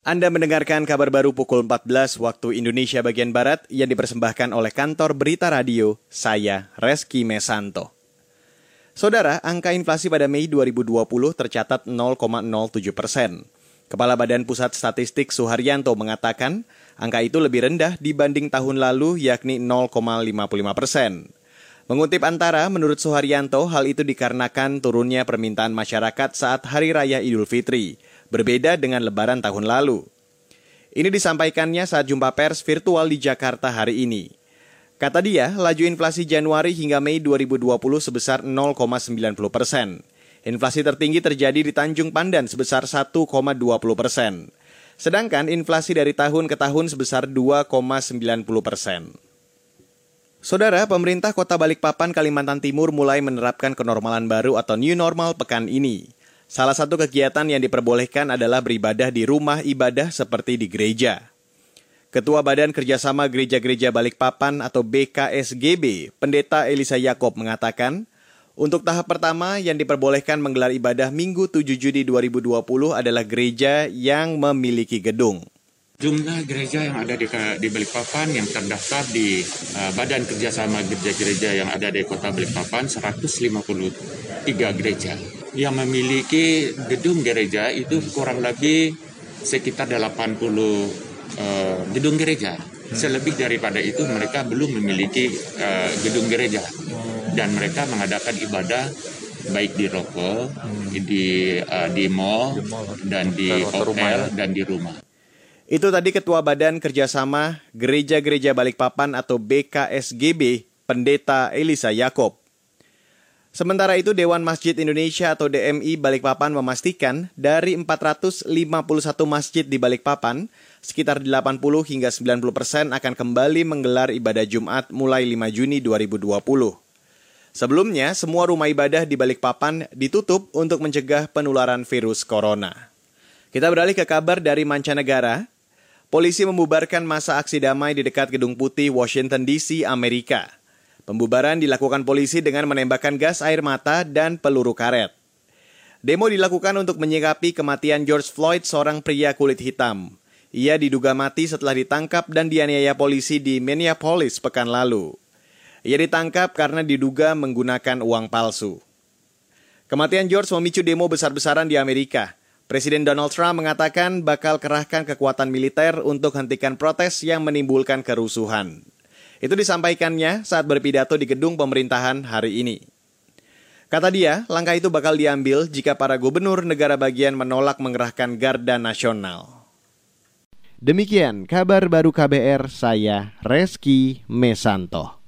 Anda mendengarkan kabar baru pukul 14 waktu Indonesia bagian Barat yang dipersembahkan oleh kantor Berita Radio, saya Reski Mesanto. Saudara, angka inflasi pada Mei 2020 tercatat 0,07 persen. Kepala Badan Pusat Statistik Suharyanto mengatakan angka itu lebih rendah dibanding tahun lalu yakni 0,55 persen. Mengutip antara, menurut Suharyanto, hal itu dikarenakan turunnya permintaan masyarakat saat Hari Raya Idul Fitri – berbeda dengan lebaran tahun lalu. Ini disampaikannya saat jumpa pers virtual di Jakarta hari ini. Kata dia, laju inflasi Januari hingga Mei 2020 sebesar 0,90 persen. Inflasi tertinggi terjadi di Tanjung Pandan sebesar 1,20 persen. Sedangkan inflasi dari tahun ke tahun sebesar 2,90 persen. Saudara, pemerintah kota Balikpapan, Kalimantan Timur mulai menerapkan kenormalan baru atau new normal pekan ini. Salah satu kegiatan yang diperbolehkan adalah beribadah di rumah ibadah seperti di gereja. Ketua Badan Kerjasama Gereja-Gereja Balikpapan atau BKSGB, Pendeta Elisa Yakob mengatakan, untuk tahap pertama yang diperbolehkan menggelar ibadah Minggu 7 Juni 2020 adalah gereja yang memiliki gedung. Jumlah gereja yang ada di, di Balikpapan yang terdaftar di uh, Badan Kerjasama Gereja-Gereja yang ada di Kota Balikpapan 153 gereja yang memiliki gedung gereja itu kurang lebih sekitar 80 uh, gedung gereja. Selebih daripada itu mereka belum memiliki uh, gedung gereja dan mereka mengadakan ibadah baik di rokok, di uh, di mall dan di hotel dan di rumah. Itu tadi Ketua Badan Kerjasama Gereja-Gereja Balikpapan atau BKSGB, Pendeta Elisa Yakob. Sementara itu Dewan Masjid Indonesia atau DMI Balikpapan memastikan dari 451 masjid di Balikpapan, sekitar 80 hingga 90 persen akan kembali menggelar ibadah Jumat mulai 5 Juni 2020. Sebelumnya, semua rumah ibadah di Balikpapan ditutup untuk mencegah penularan virus corona. Kita beralih ke kabar dari mancanegara. Polisi membubarkan masa aksi damai di dekat Gedung Putih, Washington DC, Amerika. Pembubaran dilakukan polisi dengan menembakkan gas air mata dan peluru karet. Demo dilakukan untuk menyikapi kematian George Floyd, seorang pria kulit hitam. Ia diduga mati setelah ditangkap dan dianiaya polisi di Minneapolis pekan lalu. Ia ditangkap karena diduga menggunakan uang palsu. Kematian George memicu demo besar-besaran di Amerika. Presiden Donald Trump mengatakan bakal kerahkan kekuatan militer untuk hentikan protes yang menimbulkan kerusuhan. Itu disampaikannya saat berpidato di gedung pemerintahan hari ini. Kata dia, langkah itu bakal diambil jika para gubernur negara bagian menolak mengerahkan Garda Nasional. Demikian kabar baru KBR saya Reski Mesanto.